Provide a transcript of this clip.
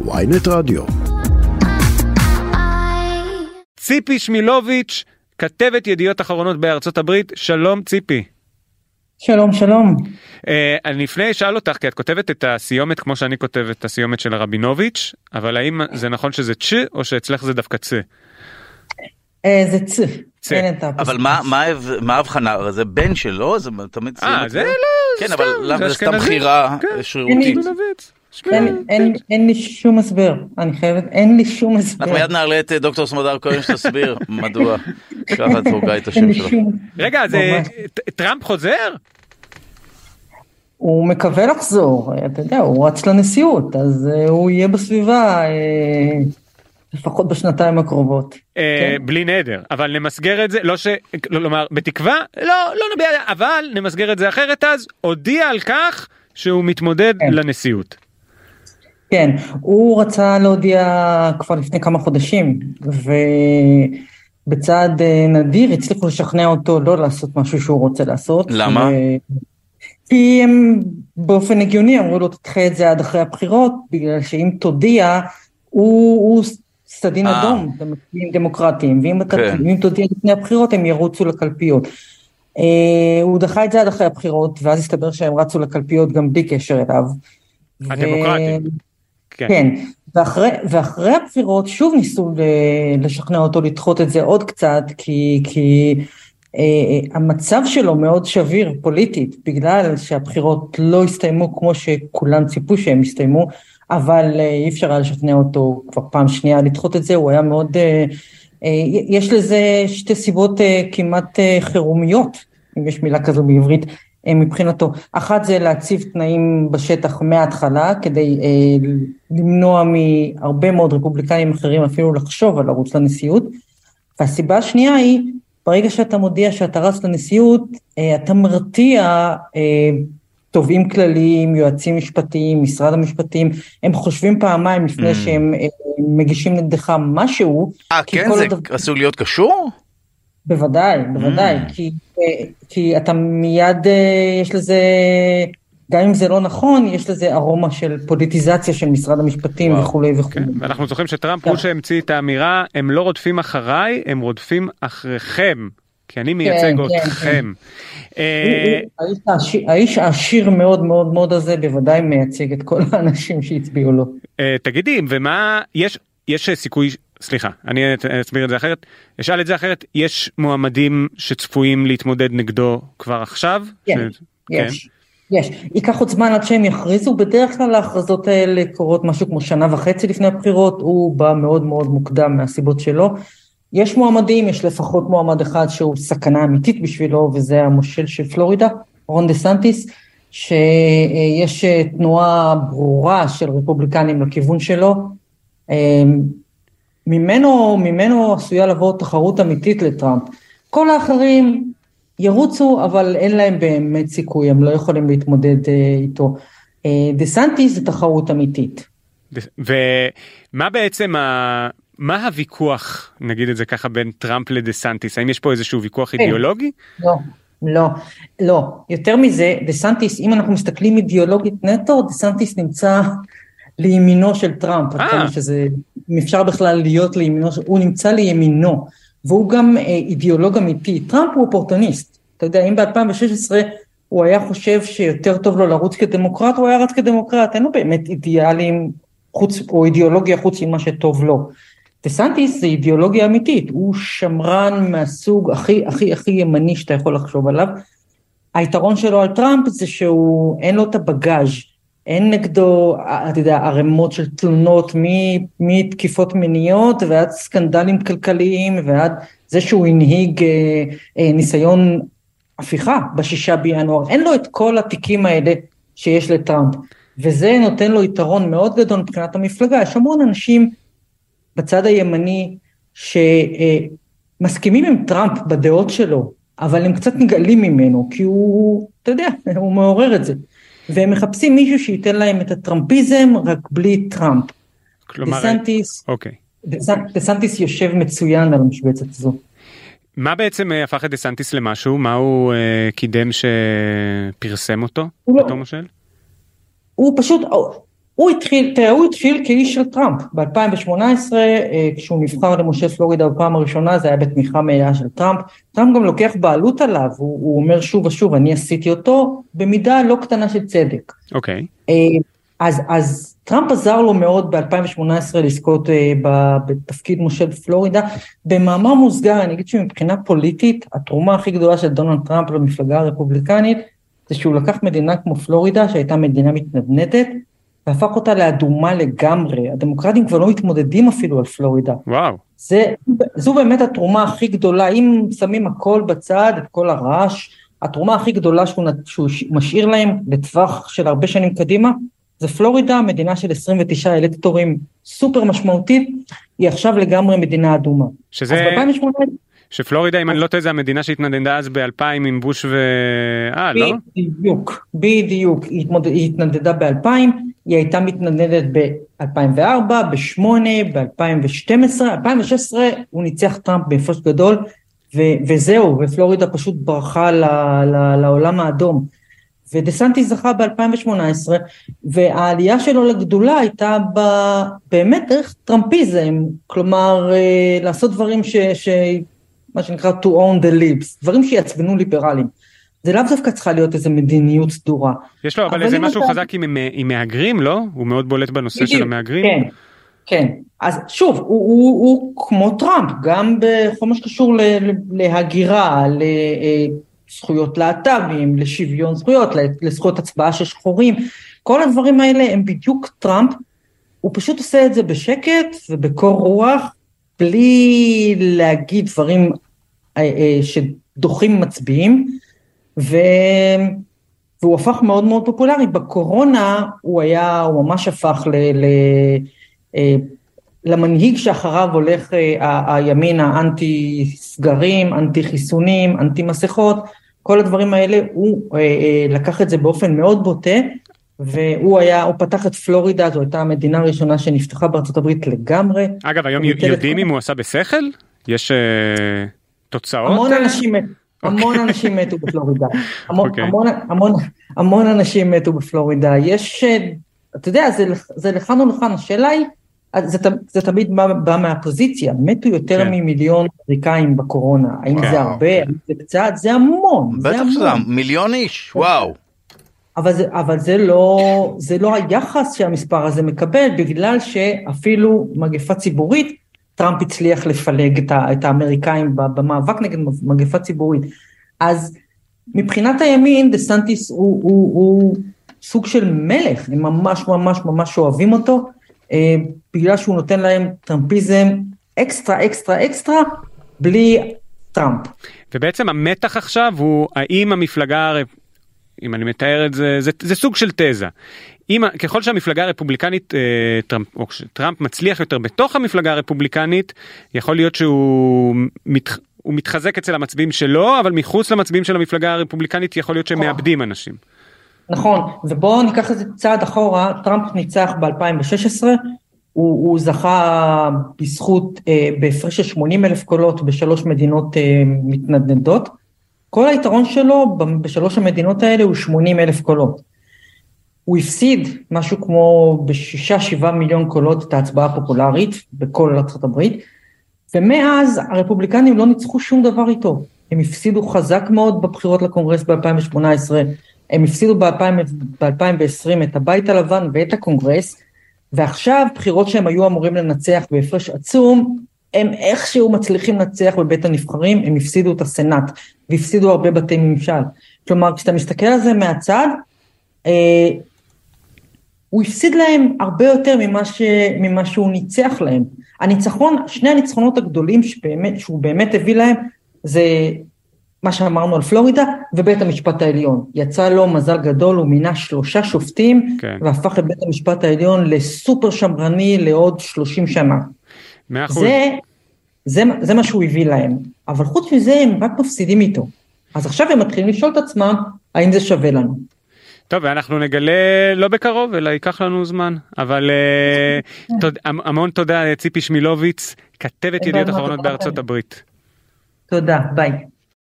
ויינט רדיו. ציפי שמילוביץ', כתבת ידיעות אחרונות בארצות הברית, שלום ציפי. שלום שלום. Uh, אני לפני אשאל אותך כי את כותבת את הסיומת כמו שאני כותב את הסיומת של רבינוביץ', אבל האם זה נכון שזה צ' או שאצלך זה דווקא צ'? אה, זה צ. אבל מה, מה, ההב- מה ההבחנה? זה בן שלו? זה תמיד אה, זה כזה? לא, כן, סתם, אבל למה זה סתם. בחירה כן. שרירותית? שמילוביץ', אין, שמילוביץ'. אין, אין לי שום הסבר, אני חייבת, אין לי שום הסבר. אנחנו מיד נעלה את אה, דוקטור סמדר כהן שתסביר מדוע ככה את הורגה את השם שלו. רגע, אז אה, טראמפ חוזר? הוא מקווה לחזור, אתה יודע, הוא רץ לנשיאות, אז אה, הוא יהיה בסביבה לפחות בשנתיים הקרובות. כן. בלי נדר, אבל נמסגר את זה, לא ש... כלומר, בתקווה, לא, לא נביע, אבל נמסגר את זה אחרת אז, הודיע על כך שהוא מתמודד כן. לנשיאות. כן, הוא רצה להודיע כבר לפני כמה חודשים, ובצעד אה, נדיר הצליחו לשכנע אותו לא לעשות משהו שהוא רוצה לעשות. למה? ו- כי הם באופן הגיוני אמרו לו תדחה את זה עד אחרי הבחירות, בגלל שאם תודיע, הוא, הוא סדין אה. אדום במצביעים דמוקרטיים, ואם אתה, כן. אם תודיע לפני הבחירות הם ירוצו לקלפיות. אה, הוא דחה את זה עד אחרי הבחירות, ואז הסתבר שהם רצו לקלפיות גם בלי קשר אליו. ו- הדמוקרטים. כן. כן, ואחרי, ואחרי הבחירות שוב ניסו לשכנע אותו לדחות את זה עוד קצת, כי, כי אה, המצב שלו מאוד שביר פוליטית, בגלל שהבחירות לא הסתיימו כמו שכולם ציפו שהם יסתיימו, אבל אה, אי אפשר היה לשכנע אותו כבר פעם שנייה לדחות את זה, הוא היה מאוד, אה, אה, יש לזה שתי סיבות אה, כמעט אה, חירומיות, אם יש מילה כזו בעברית, אה, מבחינתו. אחת זה להציב תנאים בשטח מההתחלה, כדי אה, למנוע מהרבה מאוד רפובליקנים אחרים אפילו לחשוב על לרוץ לנשיאות. והסיבה השנייה היא, ברגע שאתה מודיע שאתה רץ לנשיאות, אה, אתה מרתיע אה, תובעים כלליים, יועצים משפטיים, משרד המשפטים, הם חושבים פעמיים לפני Mm. שהם אה, מגישים נגדך משהו. אה, כן, זה הדבר- עשוי להיות קשור? בוודאי, בוודאי, Mm. כי, אה, כי אתה מיד, אה, יש לזה, גם אם זה לא נכון, יש לזה ארומה של פוליטיזציה של משרד המשפטים וואו, וכולי וכולי. כן, ואנחנו זוכרים שטראמפ כן. הוא שהמציא את האמירה הם לא רודפים אחריי הם רודפים אחריכם כי אני מייצג כן, אתכם. הוא- הוא- האיש העשיר- מאוד מאוד מאוד הזה בוודאי מייצג את כל האנשים שהצביעו לו. תגידי ומה יש יש סיכוי סליחה אני אסביר את זה אחרת אשאל את זה אחרת יש מועמדים שצפויים להתמודד נגדו כבר עכשיו. כן, ש- יש, יש. ייקח עוד זמן עד שהם יכריזו, בדרך כלל ההכרזות האלה קורות משהו כמו שנה וחצי לפני הבחירות, הוא בא מאוד מאוד מוקדם מהסיבות שלו. יש מועמדים, יש לפחות מועמד אחד שהוא סכנה אמיתית בשבילו, וזה המושל של פלורידה, רון דה סנטיס, שיש אה, תנועה ברורה של רפובליקנים לכיוון שלו. אה, ממנו, ממנו עשויה לבוא תחרות אמיתית לטראמפ. כל האחרים ירוצו, אבל אין להם באמת סיכוי, הם לא יכולים להתמודד אה, איתו. אה, דה סנטיס זה תחרות אמיתית. ומה בעצם ה... מה הוויכוח נגיד את זה ככה בין טראמפ לדה סנטיס האם יש פה איזשהו ויכוח כן. אידיאולוגי? לא, לא, לא. יותר מזה, דה סנטיס, אם אנחנו מסתכלים אידיאולוגית נטו, דה סנטיס נמצא לימינו של טראמפ, עד אה. כמה שזה, אם אפשר בכלל להיות לימינו, הוא נמצא לימינו, והוא גם אה, אידיאולוג אמיתי. טראמפ הוא אופורטוניסט. אתה יודע, אם ב-2016 הוא היה חושב שיותר טוב לו לרוץ כדמוקרט, הוא היה רץ כדמוקרט, אין לו באמת אידיאלים חוץ, או אידיאולוגיה חוץ ממה שטוב לו. דה סנטיס זה אידיאולוגיה אמיתית, הוא שמרן מהסוג הכי הכי הכי ימני שאתה יכול לחשוב עליו. היתרון שלו על טראמפ זה שהוא, אין לו את הבגאז', אין נגדו, אתה יודע, ערימות של תלונות מתקיפות מיניות ועד סקנדלים כלכליים ועד זה שהוא הנהיג אה, אה, ניסיון הפיכה בשישה בינואר, אין לו את כל התיקים האלה שיש לטראמפ, וזה נותן לו יתרון מאוד גדול מבחינת המפלגה, יש המון אנשים בצד הימני שמסכימים עם טראמפ בדעות שלו, אבל הם קצת נגעלים ממנו, כי הוא, אתה יודע, הוא מעורר את זה. והם מחפשים מישהו שייתן להם את הטראמפיזם, רק בלי טראמפ. כלומר, דסנטיס, אוקיי. דסנ- דסנטיס יושב מצוין על המשבצת הזו. מה בעצם אה, הפך את דה סנטיס למשהו? מה הוא אה, קידם שפרסם אותו הוא לא- בתור? הוא פשוט, הוא התחיל, תראה, הוא התחיל כאיש של טראמפ. ב-2018, אה, כשהוא נבחר למושל פלורידה בפעם הראשונה, זה היה בתמיכה מלאה של טראמפ. טראמפ גם לוקח בעלות עליו, הוא, הוא אומר שוב ושוב, אני עשיתי אותו, במידה לא קטנה של צדק. אוקיי. אה, אז, אז טראמפ עזר לו מאוד ב-2018 לזכות אה, בתפקיד מושל בפלורידה. במאמר מוסגר, אני אגיד שמבחינה פוליטית, התרומה הכי גדולה של דונלד טראמפ למפלגה הרפובליקנית, זה שהוא לקח מדינה כמו פלורידה, שהייתה מדינה מתנדנדת, והפך אותה לאדומה לגמרי. הדמוקרטים כבר לא מתמודדים אפילו על פלורידה. וואו. זה, זו באמת התרומה הכי גדולה, אם שמים הכל בצד, את כל הרעש, התרומה הכי גדולה שהוא, שהוא משאיר להם לטווח של הרבה שנים קדימה, זה פלורידה, מדינה של 29 אלקטורים סופר משמעותית, היא עכשיו לגמרי מדינה אדומה. שזה... אז ב-2018... שפלורידה, אם אני לא טועה, זה המדינה שהתנדנדה אז ב-2000 עם בוש ו... אה, לא? בדיוק, בדיוק. היא התנדנדה ב-2000, היא הייתה מתנדנדת ב-2004, ב-2008, ב-2012, 2016 הוא ניצח טראמפ בהפרש גדול, ו- וזהו, ופלורידה פשוט ברחה ל- ל- לעולם האדום. ודסנטי זכה ב-2018, והעלייה שלו לגדולה הייתה ב... באמת דרך טראמפיזם, כלומר אה, לעשות דברים ש... ש... מה שנקרא to own the lips, דברים שיעצבנו ליברלים. זה לאו דווקא צריכה להיות איזה מדיניות סדורה. יש לו אבל, אבל איזה משהו אתה... חזק עם, עם מהגרים, לא? הוא מאוד בולט בנושא בדיוק, של המהגרים. כן, כן. אז שוב, הוא, הוא, הוא כמו טראמפ, גם בכל מה שקשור להגירה, לזכויות להט"בים, לשוויון זכויות, לזכויות הצבעה של שחורים, כל הדברים האלה הם בדיוק טראמפ, הוא פשוט עושה את זה בשקט ובקור רוח, בלי להגיד דברים אה, אה, שדוחים מצביעים, ו... והוא הפך מאוד מאוד פופולרי. בקורונה הוא היה, הוא ממש הפך ל... ל... אה, למנהיג שאחריו הולך הימין האנטי סגרים, אנטי חיסונים, אנטי מסכות, כל הדברים האלה, הוא לקח את זה באופן מאוד בוטה, והוא היה, הוא פתח את פלורידה, זו הייתה המדינה הראשונה שנפתחה בארצות הברית לגמרי. אגב, היום יודעים אם הוא עשה בשכל? יש uh, תוצאות? המון אנשים. המון אנשים מתו בפלורידה, המון, okay. אוקיי. המון, המון, המון אנשים מתו בפלורידה, יש, אה, אתה יודע, זה, זה לכאן או לכאן, השאלה היא, זה, זה תמיד בא, בא מהפוזיציה, מתו יותר כן. ממיליון אמריקאים בקורונה, האם okay. זה הרבה, האם זה קצת, זה המון, בטח שזה מיליון איש, וואו. אבל זה, אבל זה לא, זה לא היחס שהמספר הזה מקבל, בגלל שאפילו מגפה ציבורית, טראמפ הצליח לפלג את, את האמריקאים במאבק נגד מגפה ציבורית. אז מבחינת הימין, דה סנטיס הוא, הוא, הוא סוג של מלך, הם ממש ממש ממש אוהבים אותו, אה, בגלל שהוא נותן להם טראמפיזם אקסטרה אקסטרה אקסטרה, בלי טראמפ. ובעצם המתח עכשיו הוא האם המפלגה אם אני מתאר את זה, זה, זה סוג של תזה. אם, ככל שהמפלגה הרפובליקנית, אה, טראמפ, או טראמפ מצליח יותר בתוך המפלגה הרפובליקנית, יכול להיות שהוא מת, הוא מתחזק אצל המצביעים שלו, אבל מחוץ למצביעים של המפלגה הרפובליקנית יכול להיות שהם נכון. מאבדים אנשים. נכון, ובואו ניקח את זה צעד אחורה, טראמפ ניצח ב-2016, הוא, הוא זכה בזכות, אה, בהפרש של 80 אלף קולות בשלוש מדינות אה, מתנדנדות. כל היתרון שלו בשלוש המדינות האלה הוא 80 אלף קולות. הוא הפסיד משהו כמו בשישה שבעה מיליון קולות את ההצבעה הפופולרית בכל ארצות הברית, ומאז הרפובליקנים לא ניצחו שום דבר איתו. הם הפסידו חזק מאוד בבחירות לקונגרס ב-2018, הם הפסידו ב-2020 את הבית הלבן ואת הקונגרס, ועכשיו בחירות שהם היו אמורים לנצח בהפרש עצום, הם איכשהו מצליחים לנצח בבית הנבחרים, הם הפסידו את הסנאט, והפסידו הרבה בתי ממשל. כלומר, כשאתה מסתכל על זה מהצד, אה, הוא הפסיד להם הרבה יותר ממה, ש, ממה שהוא ניצח להם. הניצחון, שני הניצחונות הגדולים שבאמת, שהוא באמת הביא להם, זה מה שאמרנו על פלורידה ובית המשפט העליון. יצא לו מזל גדול, הוא מינה שלושה שופטים, כן. והפך את בית המשפט העליון לסופר שמרני לעוד 30 שנה. מאה אחוז. זה, זה, זה מה שהוא הביא להם, אבל חוץ מזה הם רק מפסידים איתו. אז עכשיו הם מתחילים לשאול את עצמם, האם זה שווה לנו. טוב, ואנחנו נגלה לא בקרוב, אלא ייקח לנו זמן. אבל uh, תוד, המון תודה ציפי שמילוביץ, כתבת ידיעות אחרונות בארצות הברית. תודה, ביי.